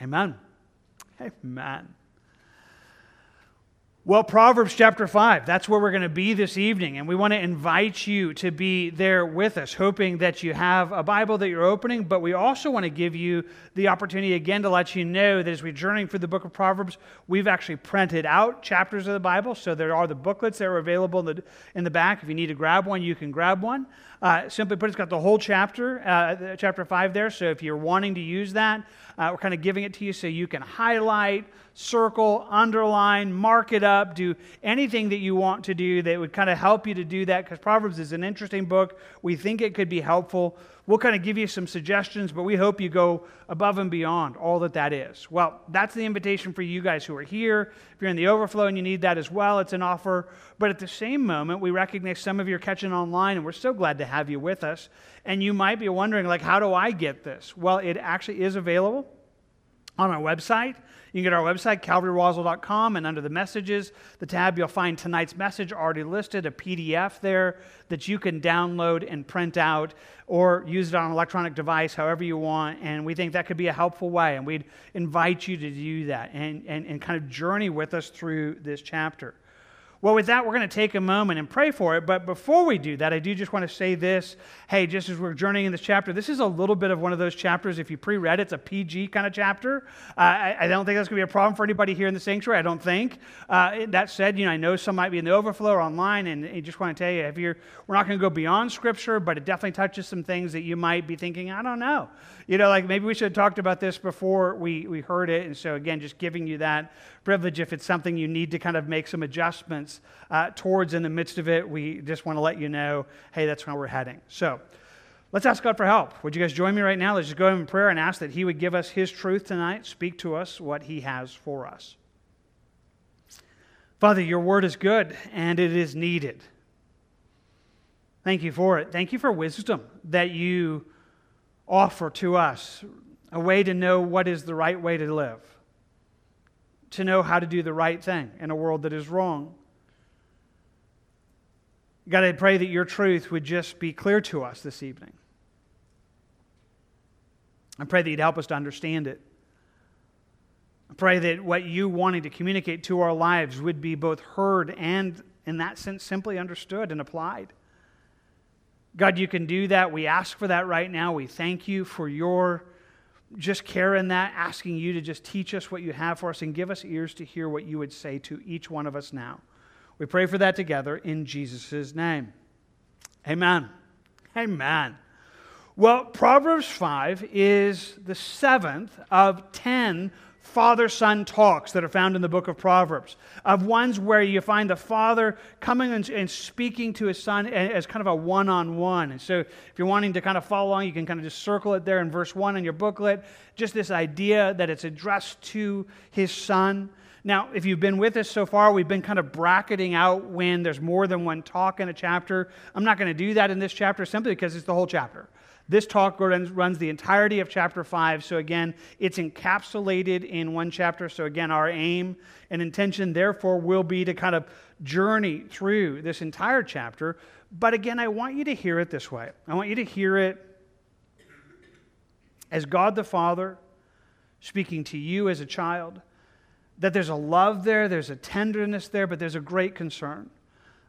Amen. Amen. Well, Proverbs chapter 5, that's where we're going to be this evening. And we want to invite you to be there with us, hoping that you have a Bible that you're opening. But we also want to give you the opportunity again to let you know that as we're journeying through the book of Proverbs, we've actually printed out chapters of the Bible. So there are the booklets that are available in the, in the back. If you need to grab one, you can grab one. Uh, simply put, it's got the whole chapter, uh, chapter 5 there. So if you're wanting to use that, uh, we're kind of giving it to you so you can highlight, circle, underline, mark it up, do anything that you want to do that would kind of help you to do that because Proverbs is an interesting book. We think it could be helpful. We'll kind of give you some suggestions, but we hope you go above and beyond all that that is. Well, that's the invitation for you guys who are here. If you're in the overflow and you need that as well, it's an offer. But at the same moment, we recognize some of you are catching online, and we're so glad to have you with us. And you might be wondering, like, how do I get this? Well, it actually is available on our website. You can get our website, calvaryroswell.com, and under the messages, the tab, you'll find tonight's message already listed, a PDF there that you can download and print out or use it on an electronic device, however you want. And we think that could be a helpful way. And we'd invite you to do that and, and, and kind of journey with us through this chapter. Well, with that, we're going to take a moment and pray for it. But before we do that, I do just want to say this. Hey, just as we're journeying in this chapter, this is a little bit of one of those chapters. If you pre read, it, it's a PG kind of chapter. Uh, I, I, don't think that's going to be a problem for anybody here in the sanctuary. I don't think. Uh, that said, you know, I know some might be in the overflow or online, and I just want to tell you, if you're, we're not going to go beyond Scripture, but it definitely touches some things that you might be thinking, I don't know. You know, like maybe we should have talked about this before we, we heard it. And so, again, just giving you that privilege if it's something you need to kind of make some adjustments uh, towards in the midst of it. We just want to let you know, hey, that's where we're heading. So, Let's ask God for help. Would you guys join me right now? Let's just go in prayer and ask that He would give us His truth tonight, speak to us what He has for us. Father, your word is good and it is needed. Thank you for it. Thank you for wisdom that you offer to us a way to know what is the right way to live, to know how to do the right thing in a world that is wrong. God, I pray that your truth would just be clear to us this evening. I pray that you'd help us to understand it. I pray that what you wanting to communicate to our lives would be both heard and, in that sense, simply understood and applied. God, you can do that. We ask for that right now. We thank you for your just care in that, asking you to just teach us what you have for us and give us ears to hear what you would say to each one of us now. We pray for that together in Jesus' name. Amen. Amen. Well, Proverbs 5 is the seventh of 10 father son talks that are found in the book of Proverbs, of ones where you find the father coming and, speaking to his son as kind of a one on one. And so, if you're wanting to kind of follow along, you can kind of just circle it there in verse 1 in your booklet. Just this idea that it's addressed to his son. Now, if you've been with us so far, we've been kind of bracketing out when there's more than one talk in a chapter. I'm not going to do that in this chapter simply because it's the whole chapter. This talk runs, the entirety of chapter 5. So, again, it's encapsulated in one chapter. So, again, our aim and intention, therefore, will be to kind of journey through this entire chapter. But again, I want you to hear it this way I want you to hear it as God the Father speaking to you as a child, that there's a love there, there's a tenderness there, but there's a great concern.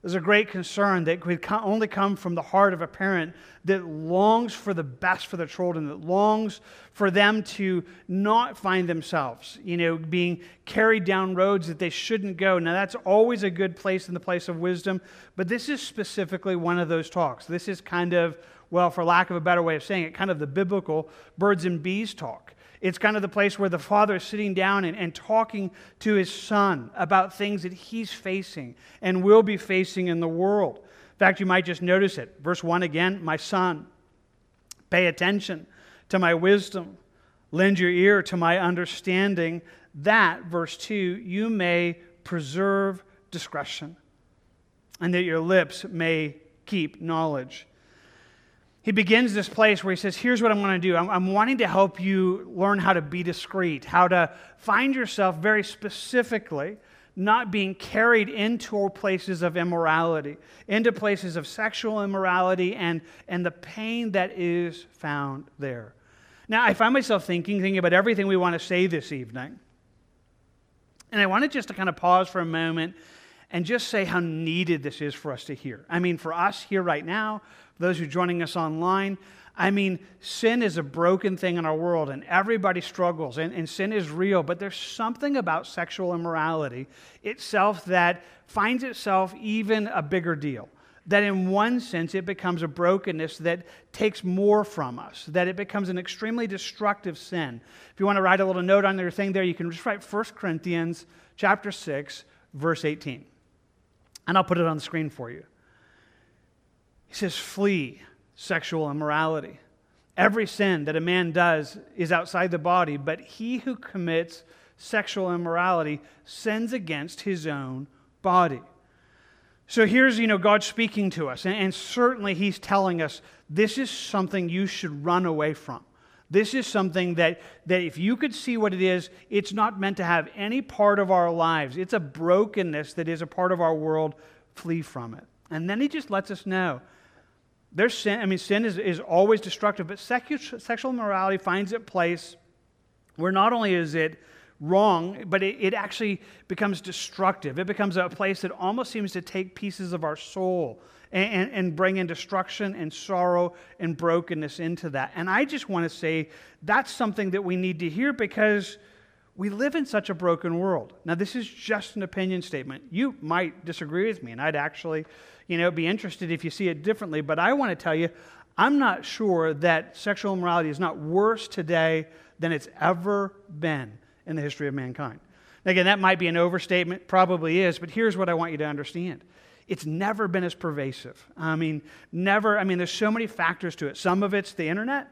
There's a great concern that could only come from the heart of a parent that longs for the best for their children, that longs for them to not find themselves, you know, being carried down roads that they shouldn't go. Now, that's always a good place in the place of wisdom, but this is specifically one of those talks. This is kind of, well, for lack of a better way of saying it, kind of the biblical birds and bees talk. It's kind of the place where the father is sitting down and, and talking to his son about things that he's facing and will be facing in the world. In fact, you might just notice it. Verse 1 again, my son, pay attention to my wisdom, lend your ear to my understanding, that, verse 2, you may preserve discretion, and that your lips may keep knowledge he begins this place where he says, Here's what I'm going to do. I'm, I'm, wanting to help you learn how to be discreet, how to find yourself very specifically not being carried into places of immorality, into places of sexual immorality and, and the pain that is found there. Now, I find myself thinking, thinking about everything we want to say this evening. And I wanted just to kind of pause for a moment and just say how needed this is for us to hear. I mean, for us here right now, those who are joining us online, I mean, sin is a broken thing in our world, and everybody struggles, and, and, sin is real. But there's something about sexual immorality itself that finds itself even a bigger deal. That in one sense, it becomes a brokenness that takes more from us, that it becomes an extremely destructive sin. If you want to write a little note on your thing there, you can just write 1 Corinthians chapter 6, verse 18. And I'll put it on the screen for you. He says, Flee sexual immorality. Every sin that a man does is outside the body, but he who commits sexual immorality sins against his own body. So here's, you know, God speaking to us, and, and certainly He's telling us this is something you should run away from. This is something that, that if you could see what it is, it's not meant to have any part of our lives. It's a brokenness that is a part of our world. Flee from it. And then he just lets us know. There's sin, I mean, sin is, is always destructive, but secu- sexual morality finds its place where not only is it wrong, but it, it actually becomes destructive. It becomes a place that almost seems to take pieces of our soul and, and, bring in destruction and sorrow and brokenness into that. And I just want to say that's something that we need to hear because we live in such a broken world. Now, this is just an opinion statement. You might disagree with me, and I'd actually, you know, be interested if you see it differently. But I want to tell you, I'm not sure that sexual immorality is not worse today than it's ever been in the history of mankind. Again, that might be an overstatement, probably is, but here's what I want you to understand it's never been as pervasive. I mean, never, I mean, there's so many factors to it. Some of it's the internet,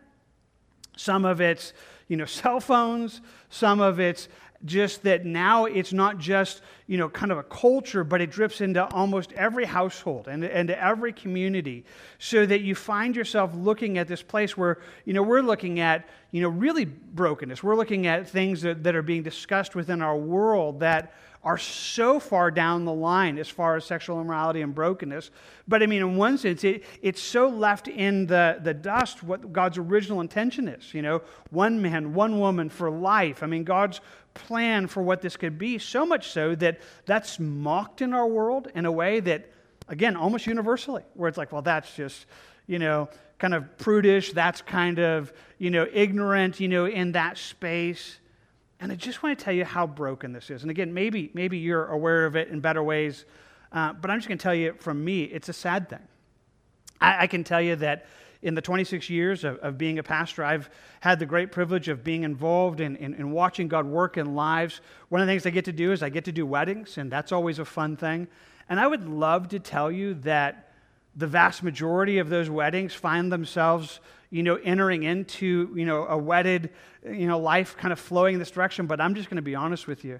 some of it's, you know, cell phones, some of it's just that now it's not just, you know, kind of a culture, but it drips into almost every household and, and every community so that you find yourself looking at this place where, you know, we're looking at, you know, really brokenness. We're looking at things that, that are being discussed within our world that are so far down the line as far as sexual immorality and brokenness. But I mean, in one sense, it, it's so left in the, the dust what God's original intention is. You know, one man, one woman for life. I mean, God's plan for what this could be, so much so that that's mocked in our world in a way that, again, almost universally, where it's like, well, that's just, you know, kind of prudish, that's kind of, you know, ignorant, you know, in that space. And I just want to tell you how broken this is. And again, maybe, maybe you're aware of it in better ways, uh, but I'm just going to tell you from me, it's a sad thing. I, I can tell you that in the 26 years of, of, being a pastor, I've had the great privilege of being involved in, in, in, watching God work in lives. One of the things I get to do is I get to do weddings, and that's always a fun thing. And I would love to tell you that the vast majority of those weddings find themselves you know, entering into, you know, a wedded, you know, life kind of flowing in this direction. But I'm just going to be honest with you.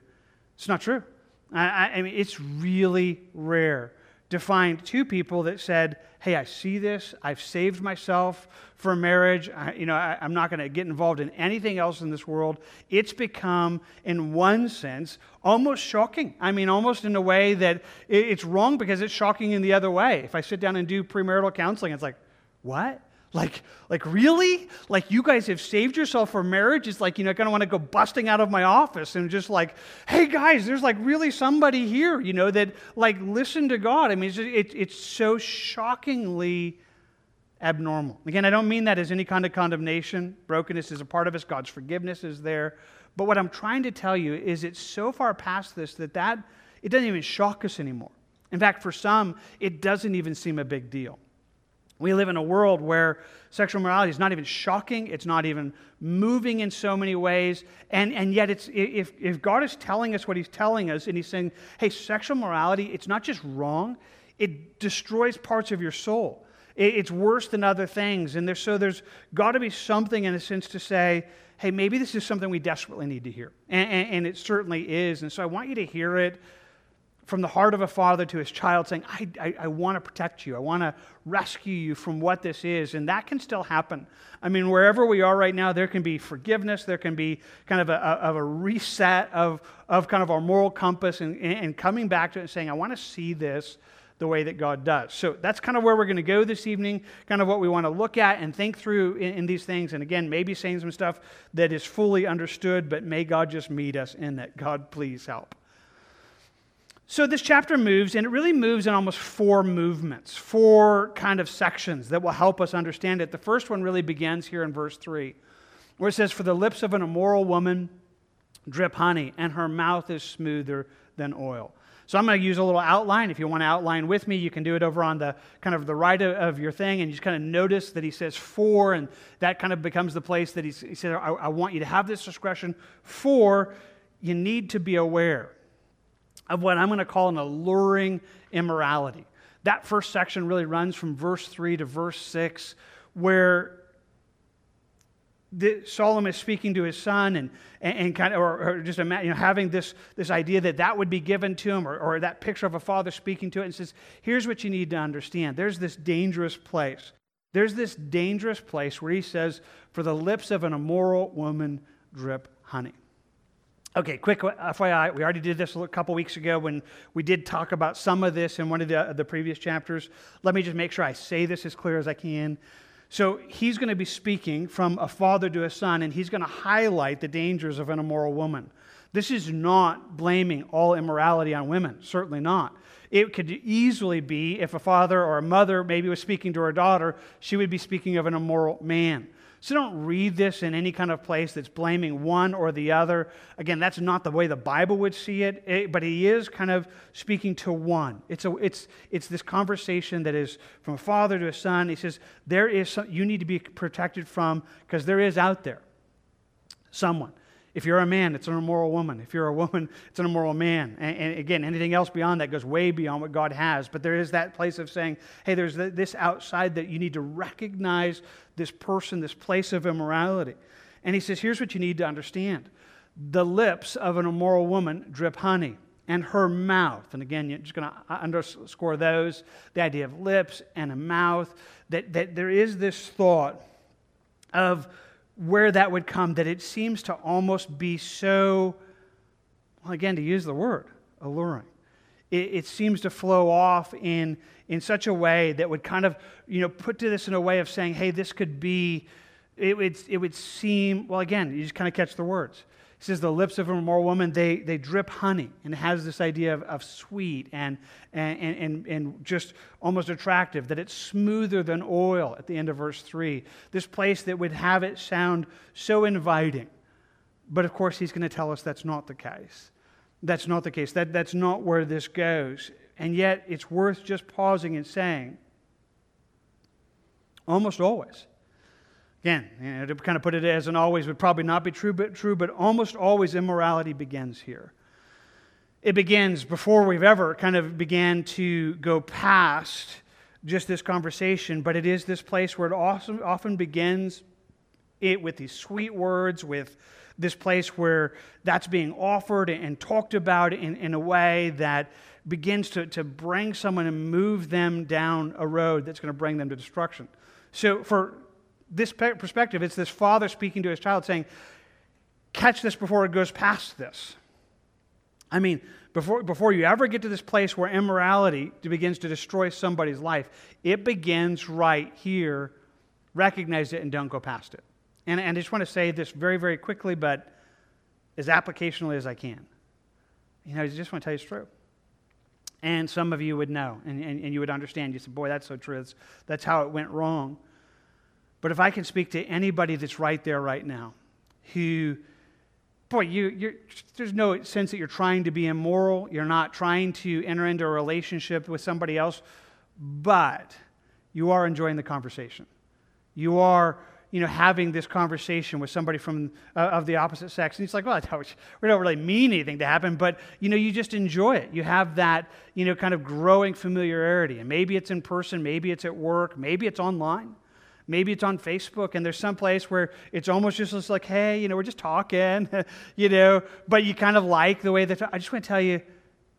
It's not true. I, I mean, it's really rare to find two people that said, hey, I see this. I've saved myself for marriage. I, you know, I, am not going to get involved in anything else in this world. It's become, in one sense, almost shocking. I mean, almost in a way that it's wrong because it's shocking in the other way. If I sit down and do premarital counseling, it's like, what? Like, like really? Like you guys have saved yourself for marriage? It's like, you know, I kind of want to go busting out of my office and just like, hey guys, there's like really somebody here, you know, that like listen to God. I mean, it's, it, it's so shockingly abnormal. Again, I don't mean that as any kind of condemnation. Brokenness is a part of us. God's forgiveness is there. But what I'm trying to tell you is it's so far past this that that it doesn't even shock us anymore. In fact, for some, it doesn't even seem a big deal. We live in a world where sexual morality is not even shocking, it's not even moving in so many ways, and, and yet it's, if, if God is telling us what He's telling us, and He's saying, hey, sexual morality, it's not just wrong, it destroys parts of your soul. It, it's worse than other things, and there's, so there's got to be something in a sense to say, hey, maybe this is something we desperately need to hear. And, and, and it certainly is, and so I want you to hear it from the heart of a father to his child saying, I, I, I want to protect you. I want to rescue you from what this is. And that can still happen. I mean, wherever we are right now, there can be forgiveness. There can be kind of a, of a reset of, of kind of our moral compass and, and coming back to it and saying, I want to see this the way that God does. So that's kind of where we're going to go this evening, kind of what we want to look at and think through in, in, these things. And again, maybe saying some stuff that is fully understood, but may God just meet us in that. God, please help. So this chapter moves, and it really moves in almost four movements, four kind of sections that will help us understand it. The first one really begins here in verse 3, where it says, For the lips of an immoral woman drip honey, and her mouth is smoother than oil. So I'm going to use a little outline. If you want to outline with me, you can do it over on the kind of the right of your thing, and you just kind of notice that he says for, and that kind of becomes the place that he said, I, I want you to have this discretion. For, you need to be aware of what I'm going to call an alluring immorality. That first section really runs from verse 3 to verse 6, where the, Solomon is speaking to his son and, and, and kind of, or, or just imagine, you know, having this, this idea that that would be given to him, or, or that picture of a father speaking to it, and says, Here's what you need to understand. There's this dangerous place. There's this dangerous place where he says, For the lips of an immoral woman drip honey. Okay, quick FYI, we already did this a couple weeks ago when we did talk about some of this in one of the, the previous chapters. Let me just make sure I say this as clear as I can. So he's going to be speaking from a father to a son, and he's going to highlight the dangers of an immoral woman. This is not blaming all immorality on women, certainly not. It could easily be if a father or a mother maybe was speaking to her daughter, she would be speaking of an immoral man. So don't read this in any kind of place that's blaming one or the other. Again, that's not the way the Bible would see it, it but he is kind of speaking to one. It's, a, it's, it's this conversation that is from a father to a son. He says, There is some, you need to be protected from, because there is out there someone if you're a man, it's an immoral woman. If you're a woman, it's an immoral man. And, and, again, anything else beyond that goes way beyond what God has. But there is that place of saying, hey, there's this outside that you need to recognize this person, this place of immorality. And he says, here's what you need to understand the lips of an immoral woman drip honey, and her mouth. And again, you're just going to underscore those the idea of lips and a mouth, that, that there is this thought of where that would come that it seems to almost be so, well, again, to use the word, alluring. It, it, seems to flow off in, in such a way that would kind of, you know, put to this in a way of saying, hey, this could be, it would, it would seem, well, again, you just kind of catch the words. He says the lips of a immoral woman, they, they drip honey. And it has this idea of, of sweet and, and, and, and just almost attractive, that it's smoother than oil at the end of verse 3. This place that would have it sound so inviting. But of course, he's going to tell us that's not the case. That's not the case. That, that's not where this goes. And yet, it's worth just pausing and saying, almost always, Again, you know, to kind of put it as an always would probably not be true, but true, but almost always immorality begins here. It begins before we've ever kind of began to go past just this conversation, but it is this place where it often, often begins it with these sweet words, with this place where that's being offered and talked about in, in a way that begins to, to bring someone and move them down a road that's going to bring them to destruction. So, for this perspective, it's this father speaking to his child saying, Catch this before it goes past this. I mean, before, before you ever get to this place where immorality begins to destroy somebody's life, it begins right here. Recognize it and don't go past it. And, and I just want to say this very, very quickly, but as applicationally as I can. You know, I just want to tell you it's true. And some of you would know, and, and, and you would understand. You said, boy, that's so true. That's, that's how it went wrong. But if I can speak to anybody that's right there right now, who, boy, you, there's no sense that you're trying to be immoral, you're not trying to enter into a relationship with somebody else, but you are enjoying the conversation. You are you know, having this conversation with somebody from uh, of the opposite sex, and it's like, well, we don't really mean anything to happen, but you know, you just enjoy it. You have that, you know, kind of growing familiarity, and maybe it's in person, maybe it's at work, maybe it's online. Maybe it's on Facebook and there's some place where it's almost just like, hey, you know, we're just talking, you know, but you kind of like the way that I just want to tell you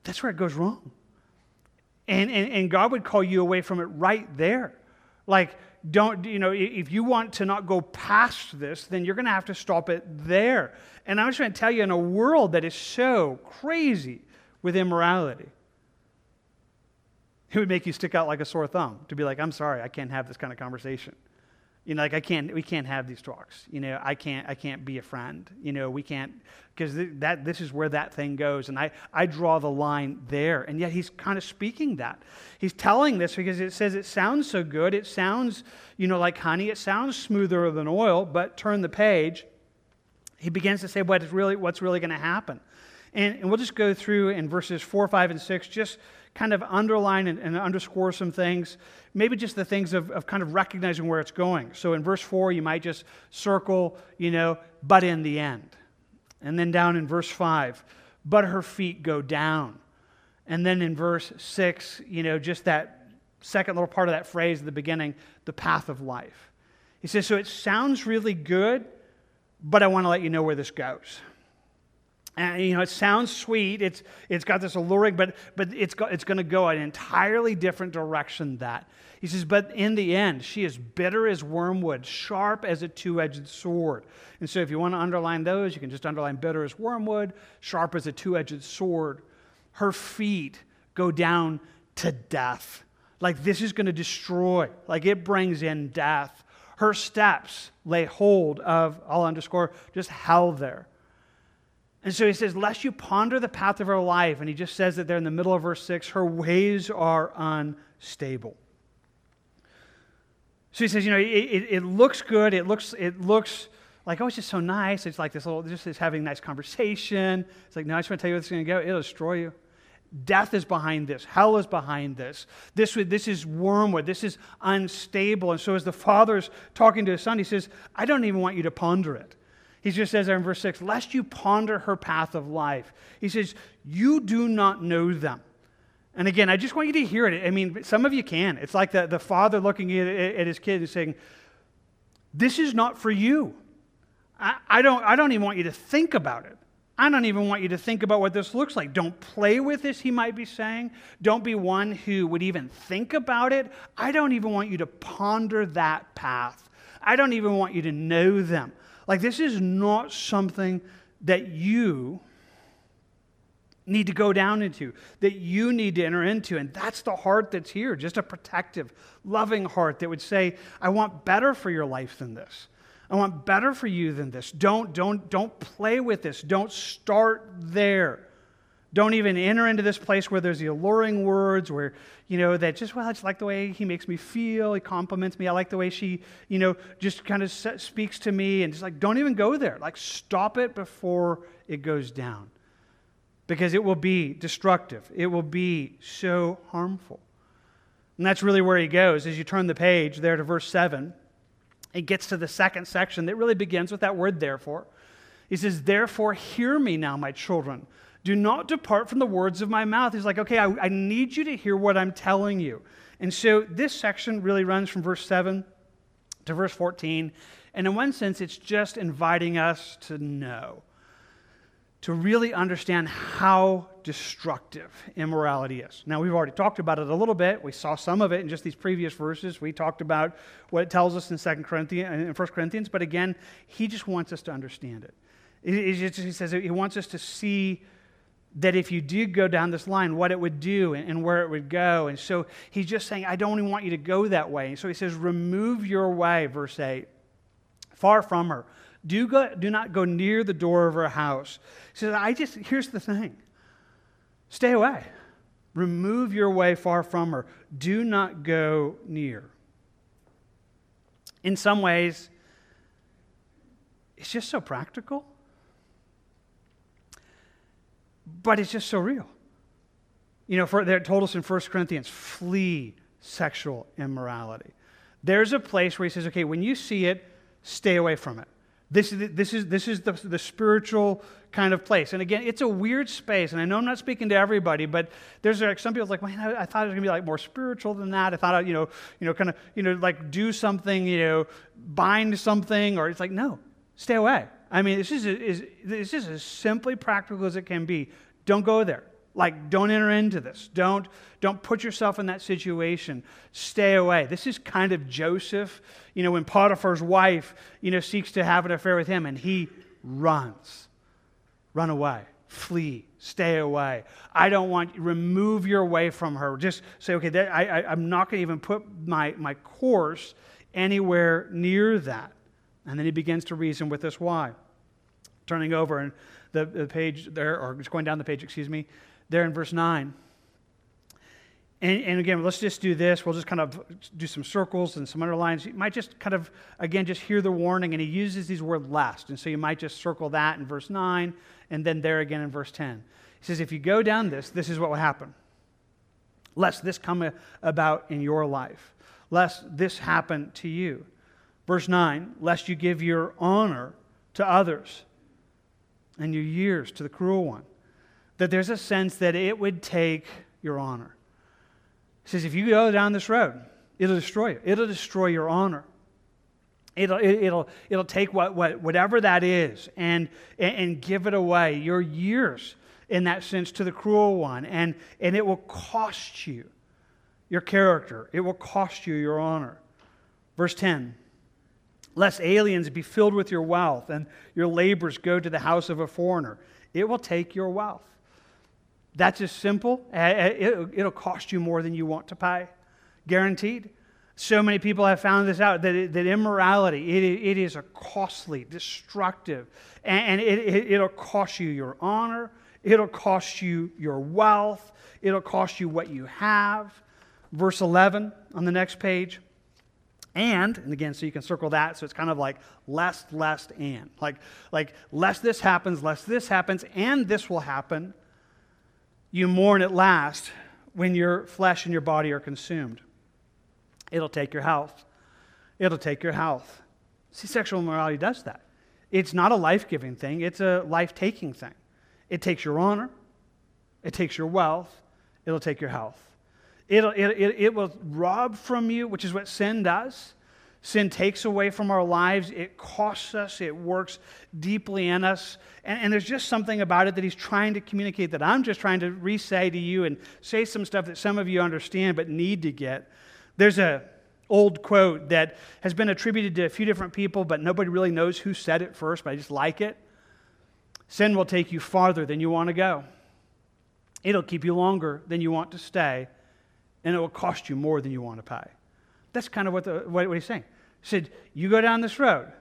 that's where it goes wrong. And, and, and God would call you away from it right there. Like, don't, you know, if you want to not go past this, then you're going to have to stop it there. And I'm just trying to tell you, in a world that is so crazy with immorality, It would make you stick out like a sore thumb to be like, I'm sorry, I can't have this kind of conversation. You know, like I can't, we can't have these talks. You know, I can't, I can't be a friend. You know, we can't, because th- that this is where that thing goes, and I, I draw the line there. And yet he's kind of speaking that. He's telling this because it says it sounds so good. It sounds, you know, like honey. It sounds smoother than oil. But turn the page. He begins to say what is really, what's really going to happen. And, and, we'll just go through in verses 4, 5, and 6, just kind of underline and, and underscore some things. Maybe just the things of, of kind of recognizing where it's going. So in verse 4, you might just circle, you know, but in the end. And then down in verse 5, but her feet go down. And then in verse 6, you know, just that second little part of that phrase at the beginning, the path of life. He says, So it sounds really good, but I want to let you know where this goes. And, you know, it sounds sweet. It's, it's got this alluring, but, but it's, go, it's going to go an entirely different direction that. He says, but in the end, she is bitter as wormwood, sharp as a two edged sword. And so if you want to underline those, you can just underline bitter as wormwood, sharp as a two edged sword. Her feet go down to death. Like this is going to destroy, like it brings in death. Her steps lay hold of, I'll underscore, just hell there. And so he says, Lest you ponder the path of her life. And he just says that there in the middle of verse 6 her ways are unstable. So he says, You know, it, it, it looks good. It looks, it looks like, oh, it's just so nice. It's like this little, just is having a nice conversation. It's like, no, I just want to tell you what's going to go. It'll destroy you. Death is behind this. Hell is behind this. This, this is wormwood. This is unstable. And so, as the father's talking to his son, he says, I don't even want you to ponder it. He just says there in verse 6, lest you ponder her path of life. He says, You do not know them. And again, I just want you to hear it. I mean, some of you can. It's like the, the father looking at, at his kid and saying, This is not for you. I, I, don't, I don't even want you to think about it. I don't even want you to think about what this looks like. Don't play with this, he might be saying. Don't be one who would even think about it. I don't even want you to ponder that path. I don't even want you to know them. Like, this is not something that you need to go down into, that you need to enter into. And that's the heart that's here, just a protective, loving heart that would say, I want better for your life than this. I want better for you than this. Don't, don't, don't play with this. Don't start there. Don't even enter into this place where there's the alluring words, where, you know, that just, well, I just like the way he makes me feel. He compliments me. I like the way she, you know, just kind of speaks to me. And just like, don't even go there. Like, stop it before it goes down. Because it will be destructive, it will be so harmful. And that's really where he goes. As you turn the page there to verse 7, it gets to the second section that really begins with that word, therefore. He says, Therefore, hear me now, my children. Do not depart from the words of my mouth. He's like, okay, I, I need you to hear what I'm telling you. And so this section really runs from verse 7 to verse 14. And in one sense, it's just inviting us to know, to really understand how destructive immorality is. Now, we've already talked about it a little bit. We saw some of it in just these previous verses. We talked about what it tells us in 2 Corinthians and 1 Corinthians, but again, he just wants us to understand it. He says he wants us to see that if you do go down this line, what it would do and, and, where it would go. And so he's just saying, I don't even want you to go that way. And so he says, Remove your way, verse 8, far from her. Do, go, do not go near the door of her house. He says, I just, here's the thing stay away. Remove your way far from her. Do not go near. In some ways, it's just so practical but it's just so real. You know, for, they told us in 1 Corinthians flee sexual immorality. There's a place where he says, okay, when you see it, stay away from it. This is, this is, this is the, the spiritual kind of place. And again, it's a weird space. And I know I'm not speaking to everybody, but there's like some people like, man, I, I thought it was going to be like more spiritual than that. I thought, I, you know, you know, kind of, you know, like do something, you know, bind something. Or it's like, no, stay away. I mean, this is, as simply practical as it can be. Don't go there. Like, don't enter into this. Don't, don't put yourself in that situation. Stay away. This is kind of Joseph, you know, when Potiphar's wife, you know, seeks to have an affair with him and he runs. Run away. flee, stay away. I don't want, remove your way from her. Just say, okay, that, I, I, I'm not going to even put my, my course anywhere near that. And then he begins to reason with us why. Turning over and the, the page there, or just going down the page, excuse me, there in verse 9. And, and, again, let's just do this. We'll just kind of do some circles and some underlines. You might just kind of, again, just hear the warning. And he uses these word lest. And so you might just circle that in verse 9 and then there again in verse 10. He says, if you go down this, this is what will happen. Lest this come about in your life, lest this happen to you. Verse 9, lest you give your honor to others and your years to the cruel one. That there's a sense that it would take your honor. He says, if you go down this road, it'll destroy you. It'll destroy your honor. It'll, it, will it'll take what, what, whatever that is and, and, and give it away, your years in that sense, to the cruel one. And, and it will cost you your character, it will cost you your honor. Verse 10 Lest aliens be filled with your wealth and your labors go to the house of a foreigner, it will take your wealth. That's as simple. It'll cost you more than you want to pay. Guaranteed. So many people have found this out that, that immorality, it, it is a costly, destructive, and, it, it'll cost you your honor, it'll cost you your wealth, it'll cost you what you have. Verse 11 on the next page. And, and again, so you can circle that, so it's kind of like lest, lest, and. Like, like lest this happens, lest this happens, and this will happen. You mourn at last when your flesh and your body are consumed. It'll take your health. It'll take your health. See, sexual immorality does that. It's not a life giving thing, it's a life taking thing. It takes your honor, it takes your wealth, it'll take your health. It'll, it, it, it will rob from you, which is what sin does. Sin takes away from our lives. It costs us. It works deeply in us. And, and, there's just something about it that he's trying to communicate that I'm just trying to re say to you and say some stuff that some of you understand but need to get. There's a old quote that has been attributed to a few different people, but nobody really knows who said it first, but I just like it. Sin will take you farther than you want to go. It'll keep you longer than you want to stay, and it will cost you more than you want to pay. That's kind of what, the, what, he's saying. He said, You go down this road,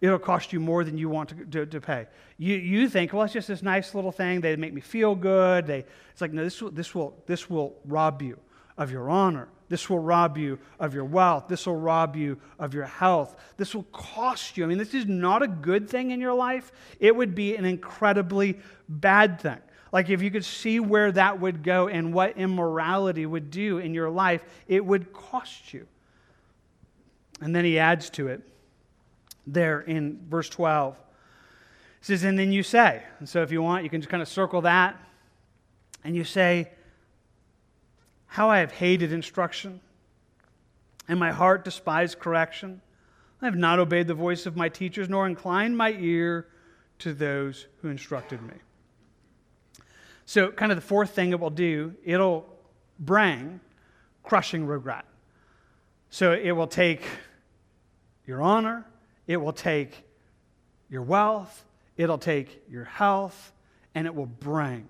it'll cost you more than you want to, to, to, pay. You, you think, well, it's just this nice little thing. They make me feel good. They, it's like, no, this will, this, will, this will rob you of your honor, this will rob you of your wealth. This will rob you of your health. This will cost you. I mean, this is not a good thing in your life. It would be an incredibly bad thing. Like if you could see where that would go and what immorality would do in your life, it would cost you. And then he adds to it there in verse 12. He says, And then you say, and so if you want, you can just kind of circle that, and you say, how I have hated instruction, and my heart despised correction. I have not obeyed the voice of my teachers, nor inclined my ear to those who instructed me. So, kind of the fourth thing it will do, it'll bring crushing regret. So, it will take your honor, it will take your wealth, it'll take your health, and it will bring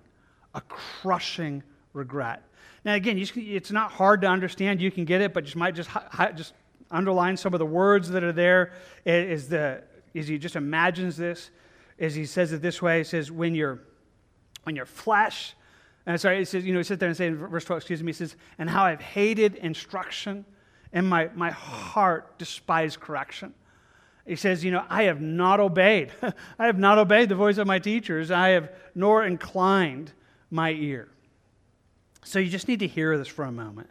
a crushing regret. Now, again, it's not hard to understand. You can get it, but you might just, just underline some of the words that are there. Is the, as he just imagines this, as he says it this way, he says, when your, when your flesh, and sorry, it says, you know, he sits there and say in verse 12, excuse me, he says, and how I've hated instruction and my, my heart despised correction. He says, you know, I have not obeyed. I have not obeyed the voice of my teachers. I have nor inclined my ear. So you just need to hear this for a moment.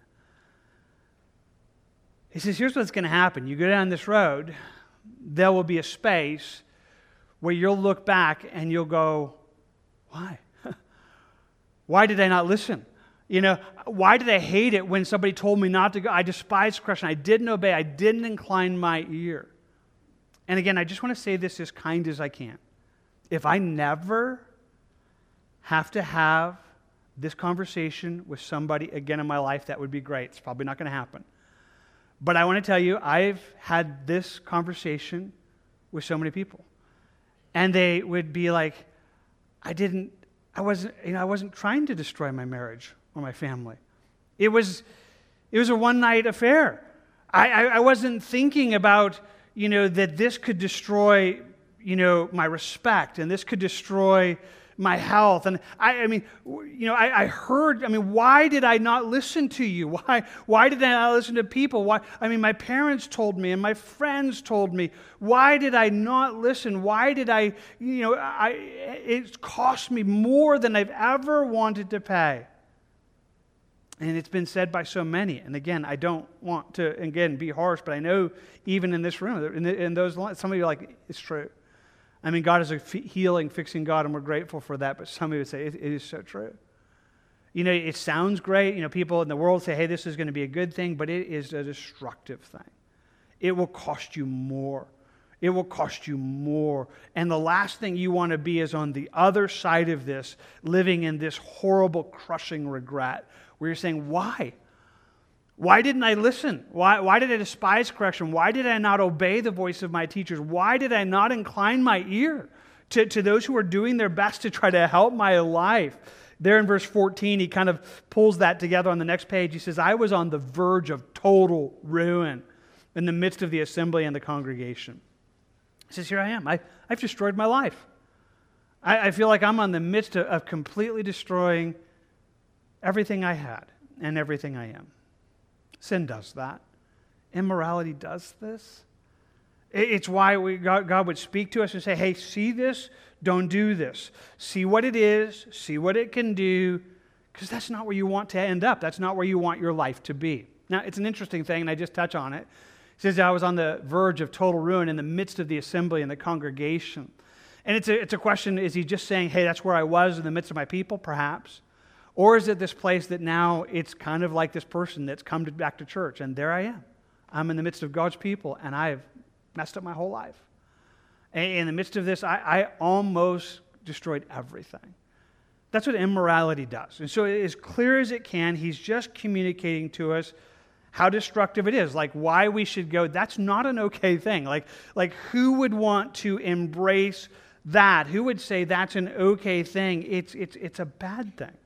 He says, Here's what's going to happen. You go down this road, there will be a space where you'll look back and you'll go, Why? Why did I not listen? You know, why did I hate it when somebody told me not to go? I despised correction. I didn't obey. I didn't incline my ear. And again, I just want to say this as kind as I can. If I never have to have this conversation with somebody again in my life, that would be great. It's probably not going to happen. But I want to tell you, I've had this conversation with so many people. And they would be like, I didn't, I wasn't, you know, I wasn't trying to destroy my marriage or my family. It was, it was a one night affair. I, I, I wasn't thinking about, you know, that this could destroy, you know, my respect and this could destroy my health. And I, I mean, you know, I, I, heard, I mean, why did I not listen to you? Why, why did I not listen to people? Why, I mean, my parents told me and my friends told me. Why did I not listen? Why did I, you know, I, it cost me more than I've ever wanted to pay. And it's been said by so many. And again, I don't want to, again, be harsh, but I know even in this room, in, the, in those, some of you are like, it's true. I mean, God is a healing, fixing God, and we're grateful for that. But some of you would say it, it is so true. You know, it sounds great. You know, people in the world say, hey, this is going to be a good thing, but it is a destructive thing. It will cost you more. It will cost you more. And the last thing you want to be is on the other side of this, living in this horrible, crushing regret, where you're saying, why? Why didn't I listen? Why, why did I despise correction? Why did I not obey the voice of my teachers? Why did I not incline my ear to, to those who are doing their best to try to help my life? There in verse 14, he kind of pulls that together on the next page. He says, I was on the verge of total ruin in the midst of the assembly and the congregation. He says, Here I am. I, I've destroyed my life. I, I feel like I'm on the midst of, of completely destroying everything I had and everything I am. Sin does that. Immorality does this. It's why we, God, God would speak to us and say, hey, see this? Don't do this. See what it is, see what it can do, because that's not where you want to end up. That's not where you want your life to be. Now, it's an interesting thing, and I just touch on it. It says, I was on the verge of total ruin in the midst of the assembly and the congregation. And it's a, it's a question is he just saying, hey, that's where I was in the midst of my people? Perhaps. Or is it this place that now it's kind of like this person that's come to, back to church and there I am? I'm in the midst of God's people and I've messed up my whole life. And in the midst of this, I, I almost destroyed everything. That's what immorality does. And so, as clear as it can, he's just communicating to us how destructive it is, like why we should go. That's not an okay thing. Like, like who would want to embrace that? Who would say that's an okay thing? It's, it's, it's a bad thing.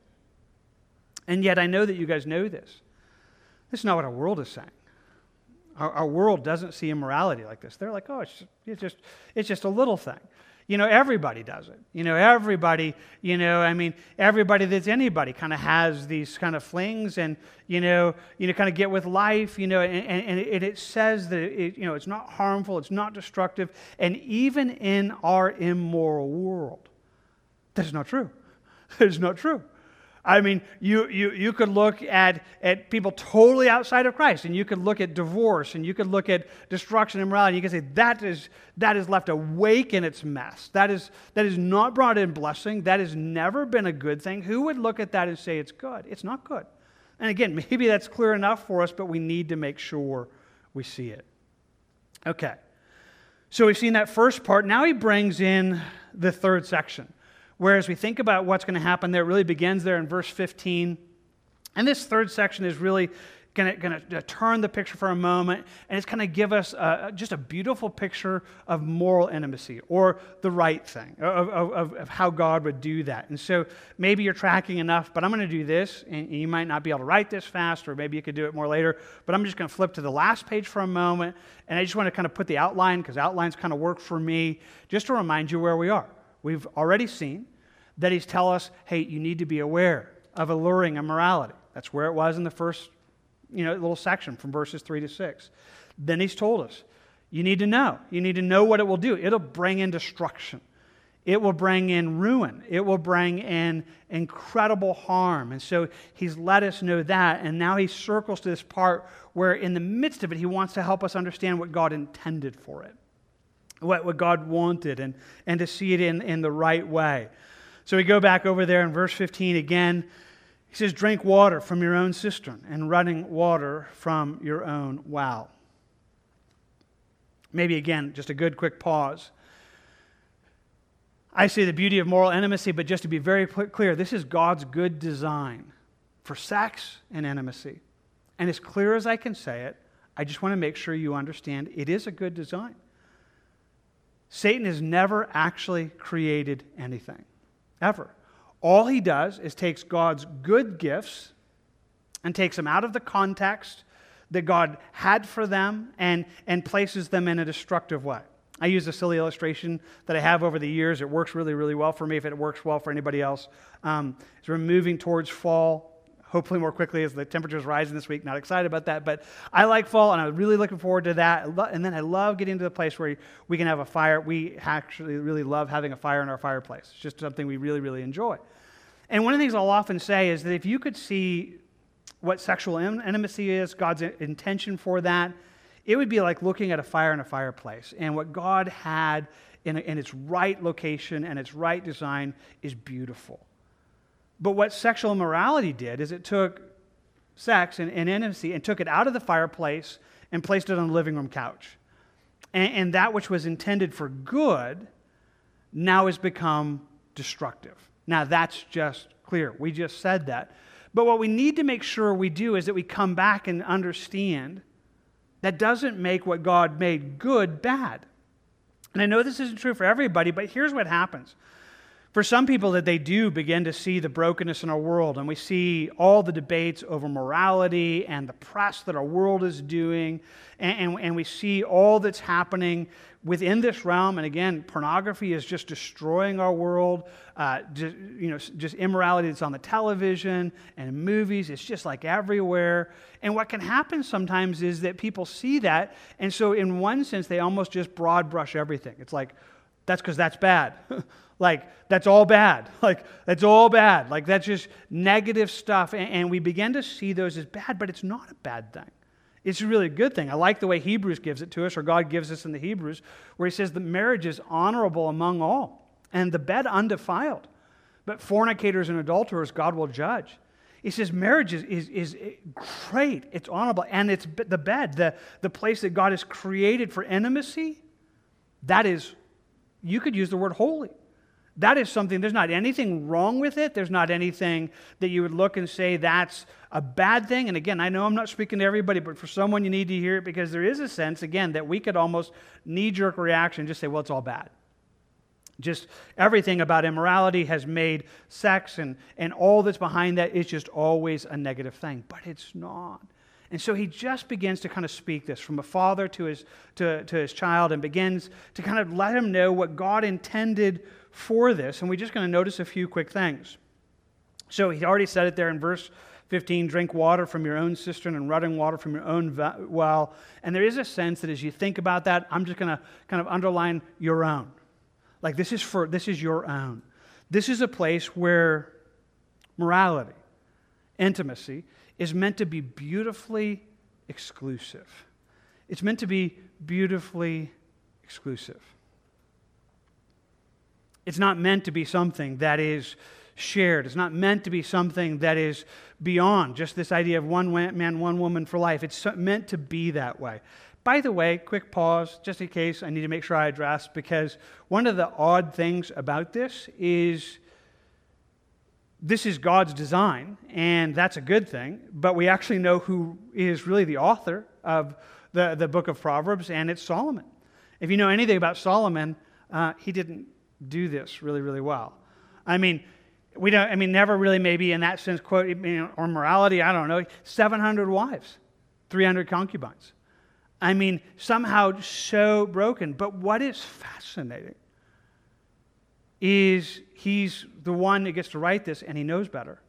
And yet, I know that you guys know this. This is not what our world is saying. Our, our world doesn't see immorality like this. They're like, oh, it's just, it's just, it's just a little thing. You know, everybody does it. You know, everybody, you know, I mean, everybody that's anybody kind of has these kind of flings and, you know, you know, kind of get with life, you know, and, and, and it says that, it, you know, it's not harmful, it's not destructive. And even in our immoral world, that is not true. That is not true. I mean, you, you, you could look at, at people totally outside of Christ, and you could look at divorce, and you could look at destruction and morality. And you can say that is, that is left awake in its mess. That is, that is not brought in blessing. That has never been a good thing. Who would look at that and say it's good? It's not good. And again, maybe that's clear enough for us, but we need to make sure we see it. Okay. So we've seen that first part. Now he brings in the third section. Whereas we think about what's going to happen there, it really begins there in verse 15. And this third section is really going to uh, turn the picture for a moment, and it's going to give us a, just a beautiful picture of moral intimacy or the right thing, of, of, of, how God would do that. And so maybe you're tracking enough, but I'm going to do this, and you might not be able to write this fast, or maybe you could do it more later, but I'm just going to flip to the last page for a moment, and I just want to kind of put the outline, because outlines kind of work for me, just to remind you where we are. We've already seen that he's tell us, hey, you need to be aware of alluring immorality. That's where it was in the first you know, little section from verses 3 to 6. Then he's told us, you need to know. You need to know what it will do. It'll bring in destruction. It will bring in ruin. It will bring in incredible harm. And so he's let us know that. And now he circles to this part where, in the midst of it, he wants to help us understand what God intended for it what, what God wanted and, and to see it in, in the right way. So we go back over there in verse 15 again. He says, Drink water from your own cistern and running water from your own well. Maybe again, just a good quick pause. I see the beauty of moral intimacy, but just to be very clear, this is God's good design for sex and intimacy. And as clear as I can say it, I just want to make sure you understand it is a good design. Satan has never actually created anything, ever. all he does is takes God's good gifts and takes them out of the context that God had for them and, and places them in a destructive way. I use a silly illustration that I have over the years. It works really, really well for me if it works well for anybody else. Um, as we're moving towards fall, hopefully more quickly as the temperatures rising this week. Not excited about that, but I like fall and I'm really looking forward to that. And then I love getting to the place where we can have a fire. We actually really love having a fire in our fireplace. It's just something we really, really enjoy. And one of the things I'll often say is that if you could see what sexual intimacy is, God's intention for that, it would be like looking at a fire in a fireplace. And what God had in, in its right location and its right design is beautiful. But what sexual immorality did is it took sex and, and intimacy and took it out of the fireplace and placed it on the living room couch. And, and that which was intended for good now has become destructive. Now, that's just clear. We just said that. But what we need to make sure we do is that we come back and understand that doesn't make what God made good bad. And I know this isn't true for everybody, but here's what happens. For some people, that they do begin to see the brokenness in our world, and we see all the debates over morality and the press that our world is doing, and, and, and we see all that's happening within this realm, and again, pornography is just destroying our world. Uh, just, you know, just immorality that's on the television and movies. It's just like everywhere. And what can happen sometimes is that people see that, and so in one sense, they almost just broad brush everything. It's like, that's because that's bad. like, that's all bad. Like, that's all bad. Like, that's just negative stuff. And, and we begin to see those as bad, but it's not a bad thing. It's really a good thing. I like the way Hebrews gives it to us, or God gives us in the Hebrews, where he says that marriage is honorable among all, and the bed undefiled. But fornicators and adulterers, God will judge. He says marriage is, is, is eh, great, it's honorable, and it's the bed, the, the place that God has created for intimacy, that is, you could use the word holy. That is something, there's not anything wrong with it. There's not anything that you would look and say that's a bad thing. And again, I know I'm not speaking to everybody, but for someone you need to hear it because there is a sense, again, that we could almost knee jerk reaction, just say, well, it's all bad. Just everything about immorality has made sex and, and all that's behind that is just always a negative thing. But it's not. And so he just begins to kind of speak this from a father to his, to, to his child and begins to kind of let him know what God intended for this. And we're just going to notice a few quick things. So he already said it there in verse 15 drink water from your own cistern and running water from your own well. And there is a sense that as you think about that, I'm just going to kind of underline your own. Like this is for this is your own. This is a place where morality, intimacy is meant to be beautifully exclusive. It's meant to be beautifully exclusive. It's not meant to be something that is shared. It's not meant to be something that is beyond just this idea of one man, one woman for life. It's meant to be that way. By the way, quick pause, just in case I need to make sure I address, because one of the odd things about this is this is God's design, and that's a good thing, but we actually know who is really the author of the, the book of Proverbs, and it's Solomon. If you know anything about Solomon, uh, he didn't do this really, really well. I mean, we don't, I mean, never really maybe in that sense, quote, or morality, I don't know, 700 wives, 300 concubines. I mean, somehow so broken. But what is fascinating is he's the one that gets to write this and he knows better.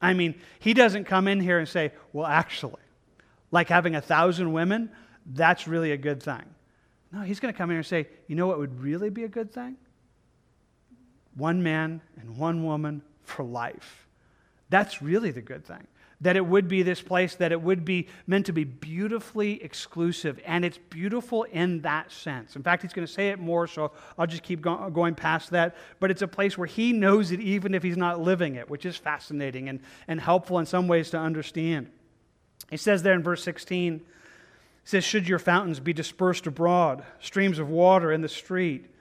I mean, he doesn't come in here and say, well, actually, like having a thousand women, that's really a good thing. No, he's going to come in here and say, you know what would really be a good thing? one man and one woman for life. That's really the good thing. That it would be this place, that it would be meant to be beautifully exclusive. And it's beautiful in that sense. In fact, he's going to say it more, so I'll just keep go- going past that. But it's a place where he knows it even if he's not living it, which is fascinating and, and helpful in some ways to understand. He says there in verse 16, he says, Should your fountains be dispersed abroad, streams of water in the street?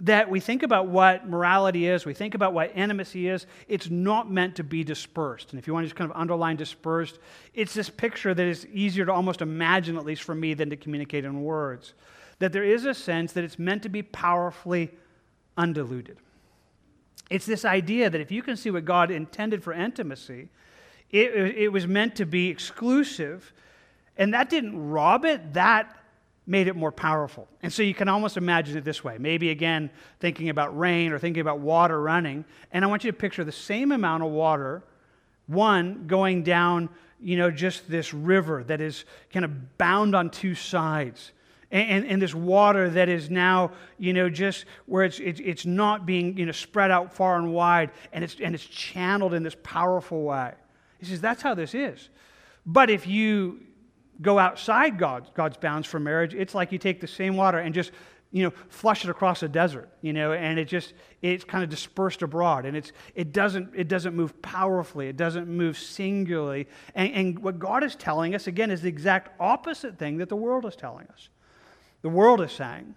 That we think about what morality is, we think about what intimacy is, it's not meant to be dispersed. And if you want to just kind of underline dispersed, it's this picture that is easier to almost imagine, at least for me, than to communicate in words. That there is a sense that it's meant to be powerfully undiluted. It's this idea that if you can see what God intended for intimacy, it, it was meant to be exclusive, and that didn't rob it, that made it more powerful. And so you can almost imagine it this way. Maybe again, thinking about rain or thinking about water running. And I want you to picture the same amount of water, one going down, you know, just this river that is kind of bound on two sides. And, and, and this water that is now, you know, just where it's, it's, it's not being, you know, spread out far and wide, and it's, and it's channeled in this powerful way. He says, that's how this is. But if you go outside God's, God's bounds for marriage, it's like you take the same water and just you know, flush it across a desert, you know, and it just it's kind of dispersed abroad, and it's it doesn't it doesn't move powerfully, it doesn't move singularly, and, and what God is telling us again is the exact opposite thing that the world is telling us. The world is saying,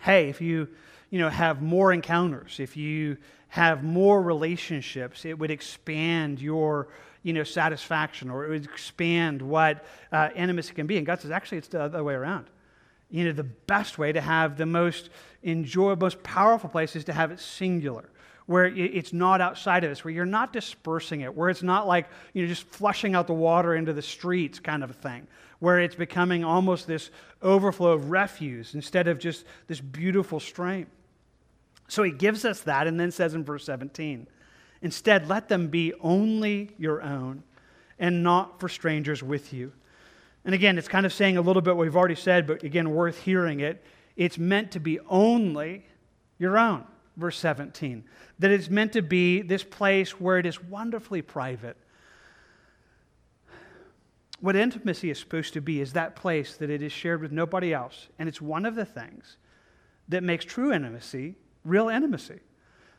"Hey, if you you know have more encounters, if you have more relationships, it would expand your you know, satisfaction or it would expand what uh, intimacy can be. And God says, actually, it's the other way around. You know, the best way to have the most enjoyable, most powerful place is to have it singular, where it's not outside of us, where you're not dispersing it, where it's not like, you know, just flushing out the water into the streets kind of a thing, where it's becoming almost this overflow of refuse instead of just this beautiful stream. So he gives us that and then says in verse 17, Instead, let them be only your own and not for strangers with you. And again, it's kind of saying a little bit what we've already said, but again, worth hearing it. It's meant to be only your own, verse 17. That it's meant to be this place where it is wonderfully private. What intimacy is supposed to be is that place that it is shared with nobody else. And it's one of the things that makes true intimacy real intimacy.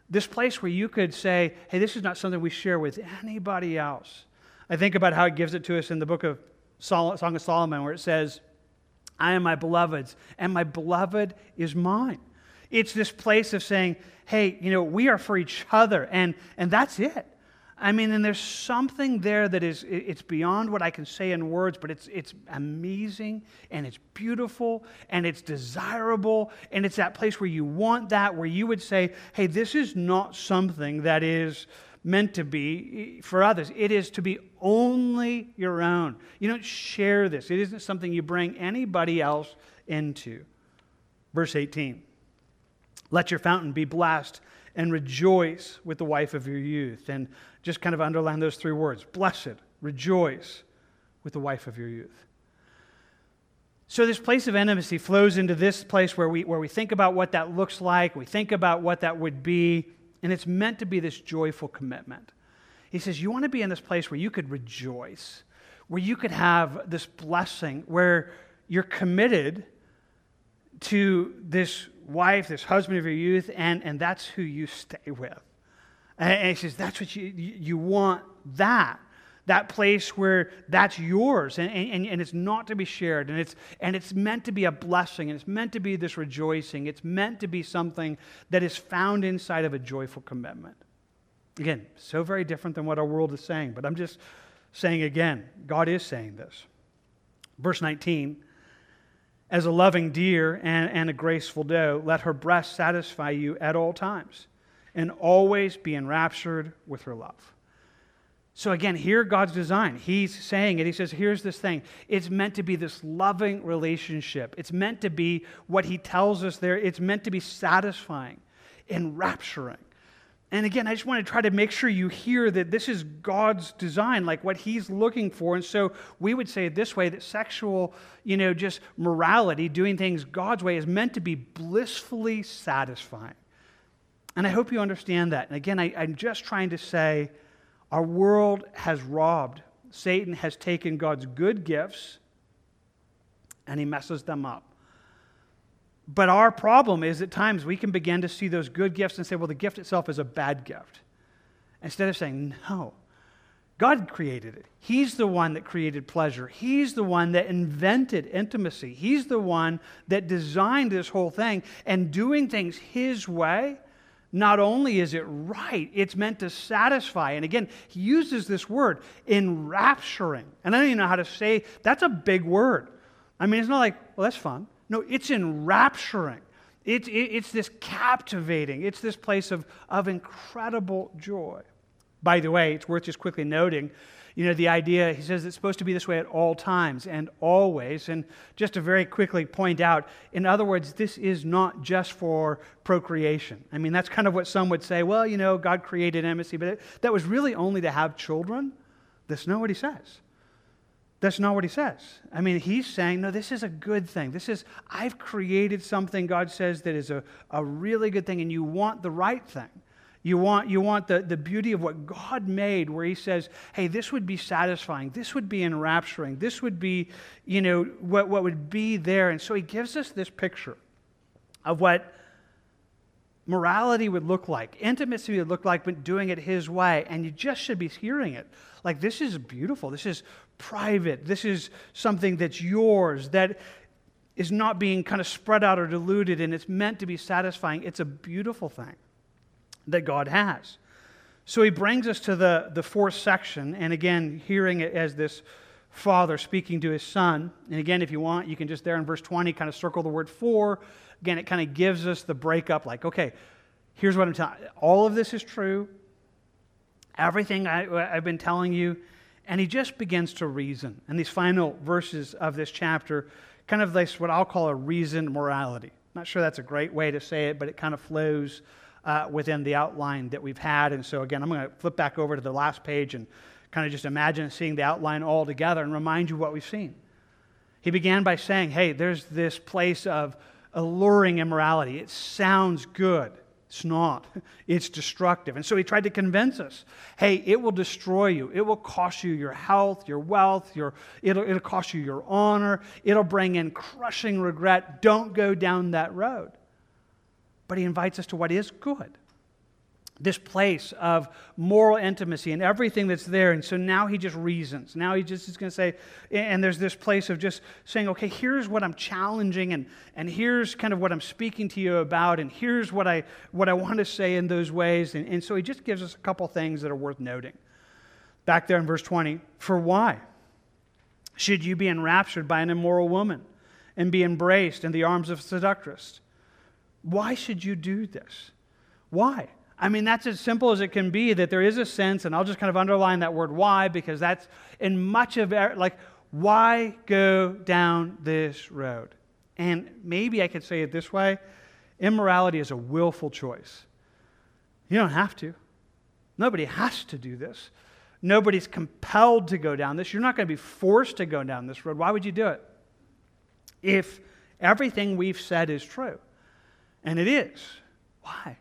This place where you could say, hey, this is not something we share with anybody else. I think about how it gives it to us in the book of Song of Solomon, where it says, I am my beloved's, and my beloved is mine. It's this place of saying, hey, you know, we are for each other, and, and that's it. I mean, and there's something there that is, it's beyond what I can say in words, but it's, it's amazing and it's beautiful and it's desirable. And it's that place where you want that, where you would say, hey, this is not something that is meant to be for others. It is to be only your own. You don't share this, it isn't something you bring anybody else into. Verse 18 Let your fountain be blessed and rejoice with the wife of your youth. And just kind of underline those three words blessed, rejoice with the wife of your youth. So, this place of intimacy flows into this place where we, where we think about what that looks like, we think about what that would be, and it's meant to be this joyful commitment. He says, You want to be in this place where you could rejoice, where you could have this blessing, where you're committed to this wife, this husband of your youth, and, and that's who you stay with. And he says, that's what you, you want that. That place where that's yours and, and, and it's not to be shared. And it's, and it's meant to be a blessing and it's meant to be this rejoicing. It's meant to be something that is found inside of a joyful commitment. Again, so very different than what our world is saying, but I'm just saying again, God is saying this. Verse 19 As a loving deer and, and a graceful doe, let her breast satisfy you at all times and always be enraptured with her love. So, again, here God's design. He's saying it. He says, here's this thing. It's meant to be this loving relationship. It's meant to be what He tells us there. It's meant to be satisfying, enrapturing. And again, I just want to try to make sure you hear that this is God's design, like what He's looking for. And so we would say it this way that sexual, you know, just morality, doing things God's way, is meant to be blissfully satisfying. And I hope you understand that. And again, I, I'm just trying to say our world has robbed. Satan has taken God's good gifts and he messes them up. But our problem is at times we can begin to see those good gifts and say, well, the gift itself is a bad gift. Instead of saying, no, God created it. He's the one that created pleasure. He's the one that invented intimacy. He's the one that designed this whole thing. And doing things His way not only is it right, it's meant to satisfy. And again, he uses this word, enrapturing. And I don't even know how to say that's a big word. I mean, it's not like, well, that's fun. No, it's enrapturing. It, it, it's this captivating, it's this place of, of incredible joy. By the way, it's worth just quickly noting, you know, the idea, he says it's supposed to be this way at all times and always. And just to very quickly point out, in other words, this is not just for procreation. I mean, that's kind of what some would say, well, you know, God created intimacy, but it, that was really only to have children. That's not what he says. That's not what he says. I mean, he's saying, no, this is a good thing. This is, I've created something, God says, that is a, a really good thing, and you want the right thing. You want, you want the, the beauty of what God made, where He says, hey, this would be satisfying. This would be enrapturing. This would be, you know, what, what would be there. And so He gives us this picture of what morality would look like, intimacy would look like, but doing it His way. And you just should be hearing it. Like, this is beautiful. This is private. This is something that's yours, that is not being kind of spread out or diluted, and it's meant to be satisfying. It's a beautiful thing that God has. So he brings us to the, the fourth section, and again, hearing it as this father speaking to his son. And again, if you want, you can just there in verse 20 kind of circle the word for. Again, it kind of gives us the breakup like, okay, here's what I'm telling All of this is true. Everything I, I've been telling you and he just begins to reason. And these final verses of this chapter kind of this what I'll call a reasoned morality. Not sure that's a great way to say it, but it kind of flows uh, within the outline that we've had. And so, again, I'm going to flip back over to the last page and kind of just imagine seeing the outline all together and remind you what we've seen. He began by saying, Hey, there's this place of alluring immorality. It sounds good. It's not. It's destructive. And so he tried to convince us hey, it will destroy you. It will cost you your health, your wealth, your, it'll, it'll cost you your honor. It'll bring in crushing regret. Don't go down that road. But he invites us to what is good this place of moral intimacy and everything that's there. And so now he just reasons. Now he just is going to say, and there's this place of just saying, okay, here's what I'm challenging, and, and here's kind of what I'm speaking to you about, and here's what I, what I want to say in those ways. And, and so he just gives us a couple things that are worth noting. Back there in verse 20, for why should you be enraptured by an immoral woman and be embraced in the arms of a seductress? Why should you do this? Why? I mean, that's as simple as it can be that there is a sense, and I'll just kind of underline that word why because that's in much of it, like, why go down this road? And maybe I could say it this way immorality is a willful choice. You don't have to. Nobody has to do this. Nobody's compelled to go down this. You're not going to be forced to go down this road. Why would you do it? If everything we've said is true, and it is, why?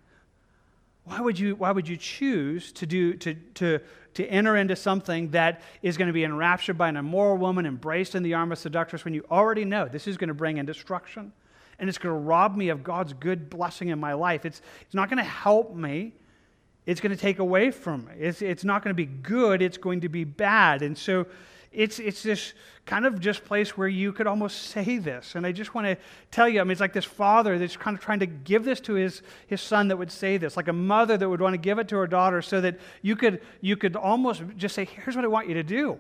Why would you, why would you choose to, do, to, to, to enter into something that is going to be enraptured by an immoral woman, embraced in the arm of seductress, when you already know this is going to bring in destruction? And it's going to rob me of God's good blessing in my life. It's, it's not going to help me. It's going to take away from me. It's, it's not going to be good. It's going to be bad. And so it's, it's this kind of just place where you could almost say this. And I just want to tell you, I mean, it's like this father that's kind of trying to give this to his, his son that would say this, like a mother that would want to give it to her daughter so that you could, you could almost just say, here's what I want you to do.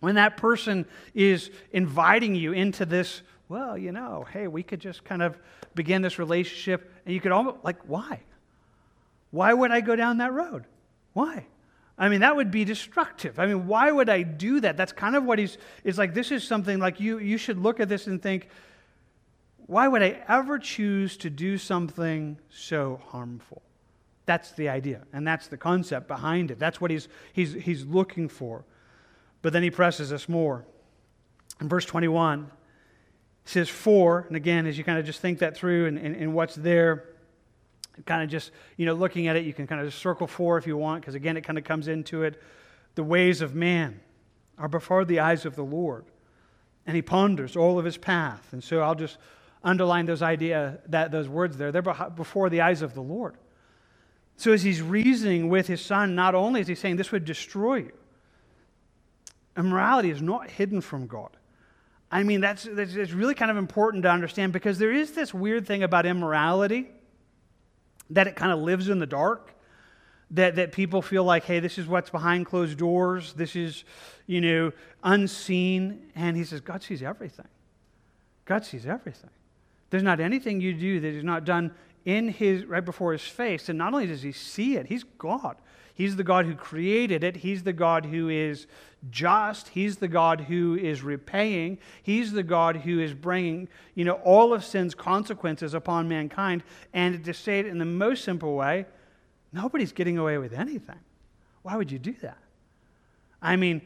When that person is inviting you into this, well, you know, hey, we could just kind of begin this relationship, and you could almost, like, why? Why would I go down that road? Why? I mean, that would be destructive. I mean, why would I do that? That's kind of what he's, is like, this is something like you, you should look at this and think, why would I ever choose to do something so harmful? That's the idea, and that's the concept behind it. That's what he's, he's, he's looking for. But then he presses us more. In verse 21, he says, For, and again, as you kind of just think that through and, and, and what's there, kind of just, you know, looking at it, you can kind of circle four if you want, because again, it kind of comes into it. The ways of man are before the eyes of the Lord, and he ponders all of his path. And so I'll just underline those idea that those words there. They're before the eyes of the Lord. So as he's reasoning with his son, not only is he saying this would destroy you, immorality is not hidden from God. I mean, that's, that's, that's really kind of important to understand because there is this weird thing about immorality that it kind of lives in the dark that, that people feel like hey this is what's behind closed doors this is you know unseen. And he says god sees everything. God sees everything. There's not anything you do that is not done in his right before his face. And not only does he see it, he's God. He's the God who created it. He's the God who is just. He's the God who is repaying. He's the God who is bringing, you know, all of sin's consequences upon mankind. And to say it in the most simple way, nobody's getting away with anything. Why would you do that? I mean,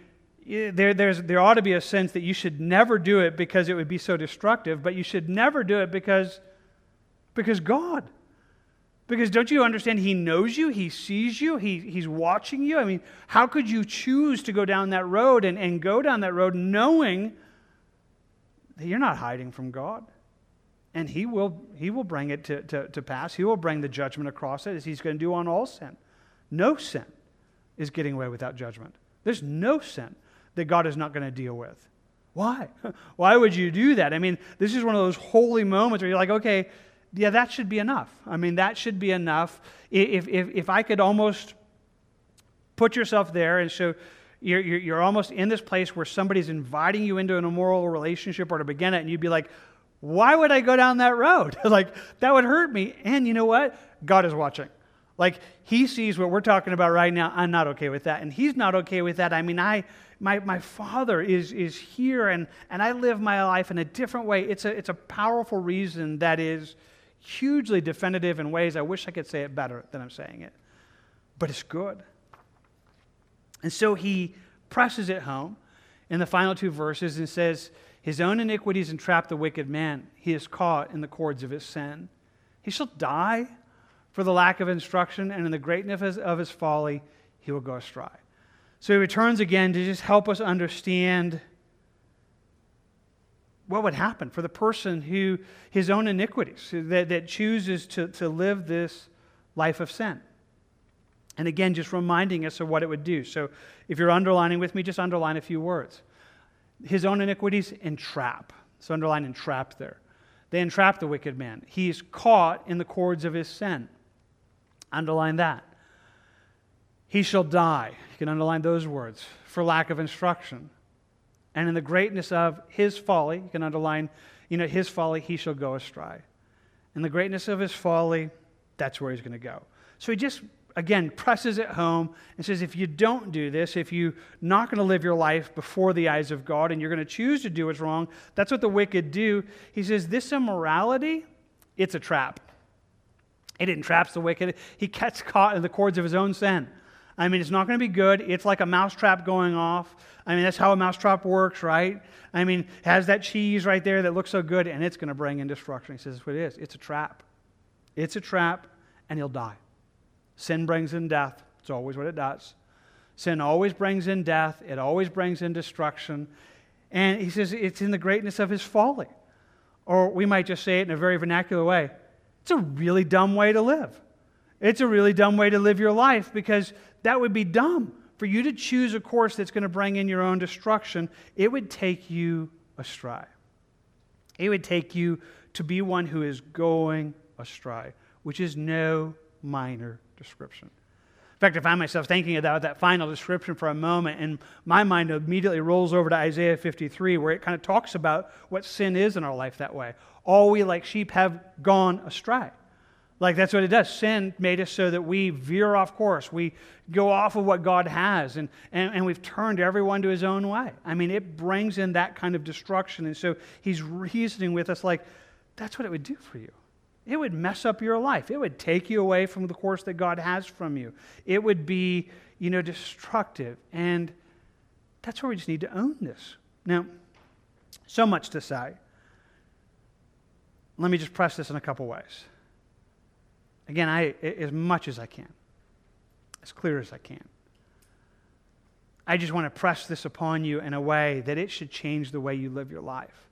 there, there ought to be a sense that you should never do it because it would be so destructive, but you should never do it because, because God. Because don't you understand? He knows you, He sees you, he, He's watching you. I mean, how could you choose to go down that road and, and go down that road knowing that you're not hiding from God? And He will, he will bring it to, to, to pass. He will bring the judgment across it as He's going to do on all sin. No sin is getting away without judgment. There's no sin that God is not going to deal with. Why? Why would you do that? I mean, this is one of those holy moments where you're like, okay, yeah, that should be enough. I mean, that should be enough. If, if, if I could almost put yourself there and so you're, you're, you're almost in this place where somebody's inviting you into an immoral relationship or to begin it, and you'd be like, why would I go down that road? like, that would hurt me. And you know what? God is watching. Like, He sees what we're talking about right now. I'm not okay with that. And He's not okay with that. I mean, I, my, my father is, is here and, and I live my life in a different way. It's a, it's a powerful reason that is hugely definitive in ways I wish I could say it better than I'm saying it. But it's good. And so he presses it home in the final two verses and says, His own iniquities entrap the wicked man. He is caught in the cords of his sin. He shall die for the lack of instruction, and in the greatness of his, folly, he will go astray. So he returns again to just help us understand what would happen for the person who, his own iniquities, that, that chooses to, to live this life of sin. And again, just reminding us of what it would do. So if you're underlining with me, just underline a few words. His own iniquities entrap. So underline entrap there. They entrap the wicked man. He's caught in the cords of his sin. Underline that. He shall die. You can underline those words for lack of instruction. And in the greatness of his folly, you can underline, you know, his folly, he shall go astray. In the greatness of his folly, that's where he's going to go. So he just, again, presses it home and says, if you don't do this, if you're not going to live your life before the eyes of God and you're going to choose to do what's wrong, that's what the wicked do. He says, this immorality, it's a trap. It entraps the wicked. He gets caught in the cords of his own sin. I mean, it's not going to be good. It's like a mousetrap going off. I mean, that's how a mousetrap works, right? I mean, has that cheese right there that looks so good, and it's going to bring in destruction. He says, that's what it is. It's a trap. It's a trap, and he'll die. Sin brings in death. It's always what it does. Sin always brings in death, it always brings in destruction. And he says it's in the greatness of his folly. Or we might just say it in a very vernacular way it's a really dumb way to live. It's a really dumb way to live your life because that would be dumb. For you to choose a course that's going to bring in your own destruction, it would take you astray. It would take you to be one who is going astray, which is no minor description. In fact, I find myself thinking about that final description for a moment, and my mind immediately rolls over to Isaiah 53, where it kind of talks about what sin is in our life that way. All we like sheep have gone astray. Like that's what it does. Sin made us so that we veer off course. We go off of what God has, and, and, and we've turned everyone to his own way. I mean, it brings in that kind of destruction. And so he's reasoning with us like, that's what it would do for you. It would mess up your life. It would take you away from the course that God has from you. It would be, you know, destructive. And that's where we just need to own this. Now, so much to say. Let me just press this in a couple ways. Again, I, as much as I can, as clear as I can. I just want to press this upon you in a way that it should change the way you live your life.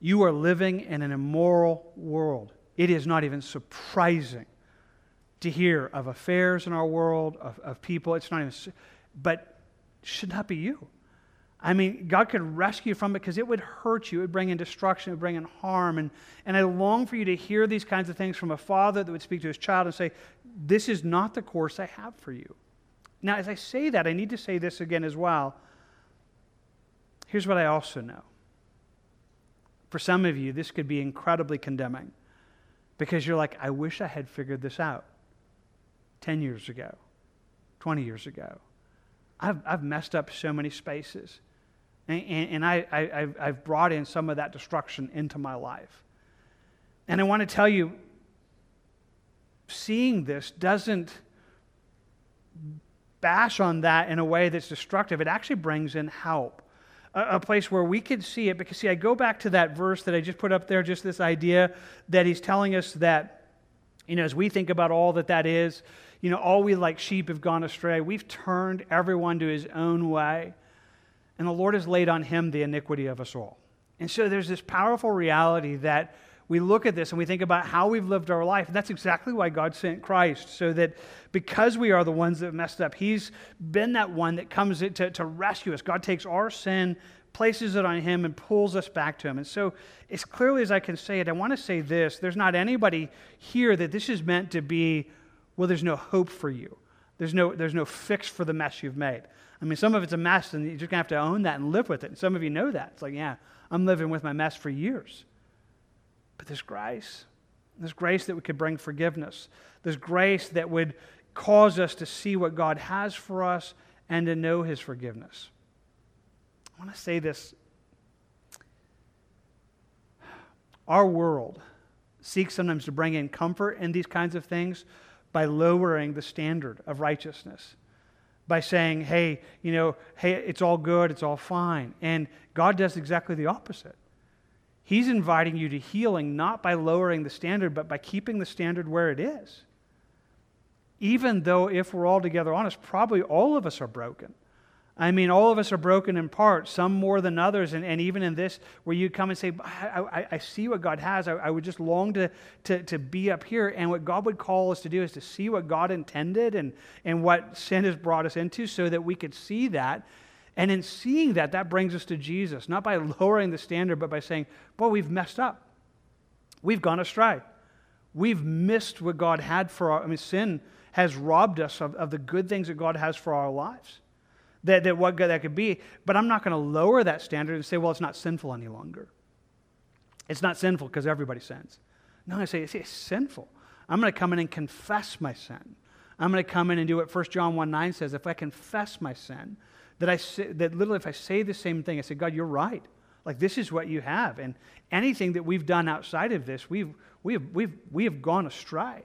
You are living in an immoral world. It is not even surprising to hear of affairs in our world, of, of people. It's not even, but should not be you. I mean, God could rescue you from it because it would hurt you. It would bring in destruction. It would bring in harm. And, and I long for you to hear these kinds of things from a father that would speak to his child and say, This is not the course I have for you. Now, as I say that, I need to say this again as well. Here's what I also know For some of you, this could be incredibly condemning because you're like, I wish I had figured this out 10 years ago, 20 years ago. I've, I've messed up so many spaces. And, and, I, I, I've brought in some of that destruction into my life. And I want to tell you, seeing this doesn't bash on that in a way that's destructive. It actually brings in help. A, a, place where we could see it. Because, see, I go back to that verse that I just put up there, just this idea that he's telling us that, you know, as we think about all that that is, you know, all we like sheep have gone astray. We've turned everyone to his own way. And the Lord has laid on him the iniquity of us all. And so there's this powerful reality that we look at this and we think about how we've lived our life. And that's exactly why God sent Christ, so that because we are the ones that messed up, He's been that one that comes to, to rescue us. God takes our sin, places it on Him, and pulls us back to Him. And so, as clearly as I can say it, I want to say this there's not anybody here that this is meant to be, well, there's no hope for you. There's no, there's no fix for the mess you've made. I mean, some of it's a mess, and you're just going to have to own that and live with it. And some of you know that. It's like, yeah, I'm living with my mess for years. But there's grace. There's grace that we could bring forgiveness. There's grace that would cause us to see what God has for us and to know His forgiveness. I want to say this. Our world seeks sometimes to bring in comfort in these kinds of things by lowering the standard of righteousness by saying, hey, you know, hey, it's all good, it's all fine. And God does exactly the opposite. He's inviting you to healing not by lowering the standard, but by keeping the standard where it is. Even though, if we're all together honest, probably all of us are broken. I mean, all of us are broken in part, some more than others. And, and even in this, where you come and say, I, I, I see what God has, I, I, would just long to, to, to be up here. And what God would call us to do is to see what God intended and, and what sin has brought us into so that we could see that and in seeing that, that brings us to Jesus, not by lowering the standard, but by saying, Boy, we've messed up. We've gone astray. We've missed what God had for our, I mean, sin has robbed us of, of the good things that God has for our lives. That, that what good that could be. But I'm not going to lower that standard and say, well, it's not sinful any longer. It's not sinful because everybody sins. No, I say, it's sinful. I'm going to come in and confess my sin. I'm going to come in and do what 1 John 1 9 says. If I confess my sin, that I say, that literally if I say the same thing, I say, God, you're right. Like this is what you have. And anything that we've done outside of this, we've, we, have, we've, we have gone astray.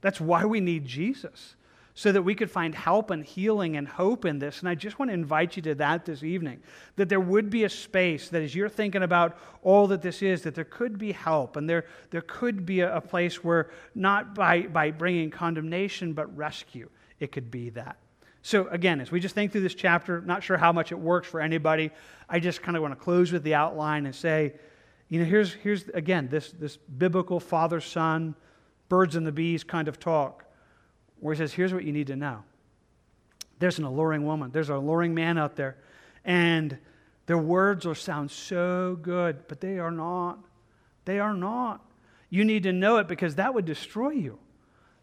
That's why we need Jesus, so that we could find help and healing and hope in this. And I just want to invite you to that this evening that there would be a space that as you're thinking about all that this is, that there could be help and there, there could be a, a place where not by, by bringing condemnation, but rescue, it could be that. So, again, as we just think through this chapter, not sure how much it works for anybody, I just kind of want to close with the outline and say, you know, here's, here's again, this, this biblical father son, birds and the bees kind of talk, where he says, here's what you need to know. There's an alluring woman, there's an alluring man out there, and their words will sound so good, but they are not. They are not. You need to know it because that would destroy you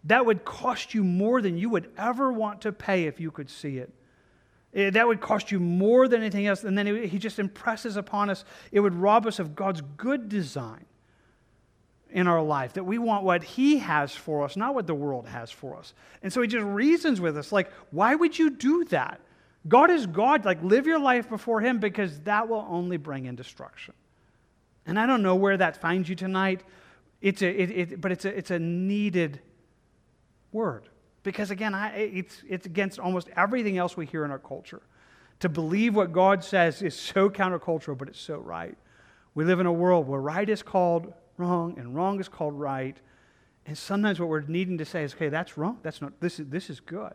that would cost you more than you would ever want to pay if you could see it. Eh, that would cost you more than anything else. And then he just impresses upon us, it would rob us of God's good design in our life, that we want what he has for us, not what the world has for us. And so he just reasons with us, like, why would you do that? God is God. Like, live your life before him because that will only bring in destruction. And I don't know where that finds you tonight. It's a, it, it, but it's a, it's a needed word. Because again, I, it's, it's against almost everything else we hear in our culture. To believe what God says is so countercultural, but it's so right. We live in a world where right is called wrong and wrong is called right. And sometimes what we're needing to say is, okay, that's wrong. That's not, this is, this is good.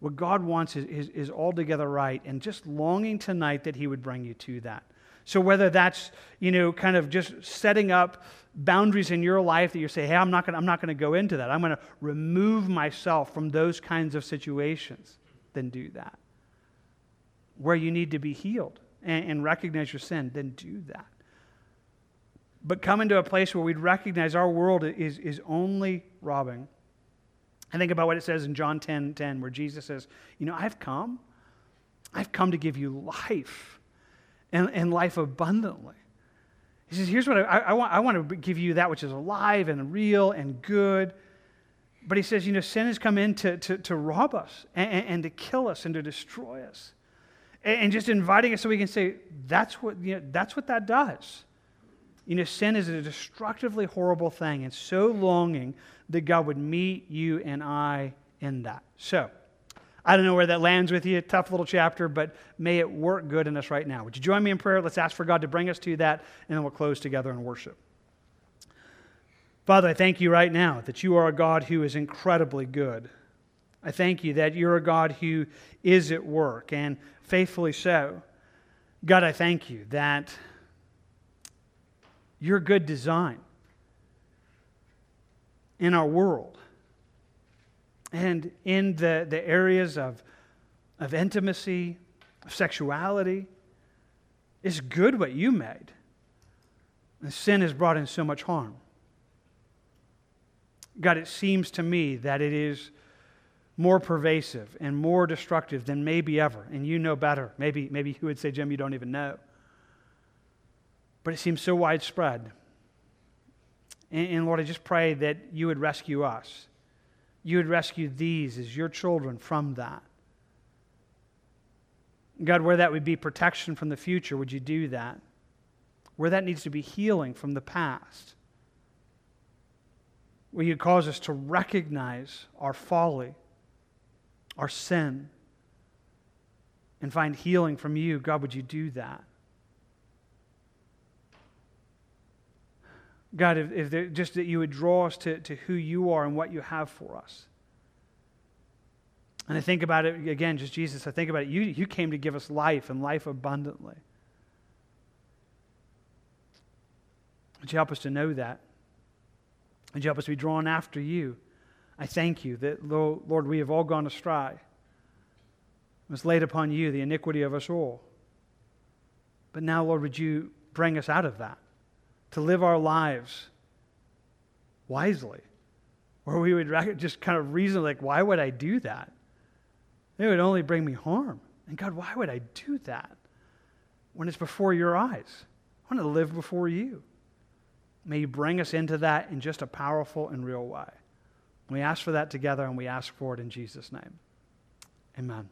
What God wants is, is, is altogether right. And just longing tonight that He would bring you to that. So whether that's, you know, kind of just setting up boundaries in your life that you say, hey, I'm not going I'm not going to go into that. I'm going to remove myself from those kinds of situations, then do that. Where you need to be healed and, and recognize your sin, then do that. But come into a place where we'd recognize our world is, is only robbing. I think about what it says in John 10 10, where Jesus says, You know, I've come. I've come to give you life and, and life abundantly. He says, Here's what I, I, want, I want to give you that which is alive and real and good. But he says, You know, sin has come in to, to, to rob us and, and, and to kill us and to destroy us. And, and just inviting us so we can say, That's what, you know, that's what that does. You know, sin is a destructively horrible thing, and so longing that God would meet you and I in that. So, I don't know where that lands with you. Tough little chapter, but may it work good in us right now. Would you join me in prayer? Let's ask for God to bring us to that, and then we'll close together in worship. Father, I thank you right now that you are a God who is incredibly good. I thank you that you're a God who is at work, and faithfully so. God, I thank you that your good design in our world and in the, the areas of, of intimacy, of sexuality. It's good what you made. And sin has brought in so much harm. God, it seems to me that it is more pervasive and more destructive than maybe ever. And you know better. Maybe, maybe you would say, Jim, you don't even know. But it seems so widespread. And, and Lord, I just pray that you would rescue us you would rescue these as your children from that. God, where that would be protection from the future, would you do that? Where that needs to be healing from the past, will you cause us to recognize our folly, our sin, and find healing from you? God, would you do that? God, if, if there, just that you would draw us to, to who you are and what you have for us. And I think about it again, just Jesus, I think about it. You, you came to give us life and life abundantly. Would you help us to know that? Would you help us to be drawn after you? I thank you that, Lord, we have all gone astray. It was laid upon you the iniquity of us all. But now, Lord, would you bring us out of that? To live our lives wisely. Or we would just kind of reason, like, why would I do that? It would only bring me harm. And God, why would I do that when it's before your eyes? I want to live before you. May you bring us into that in just a powerful and real way. We ask for that together and we ask for it in Jesus' name. Amen.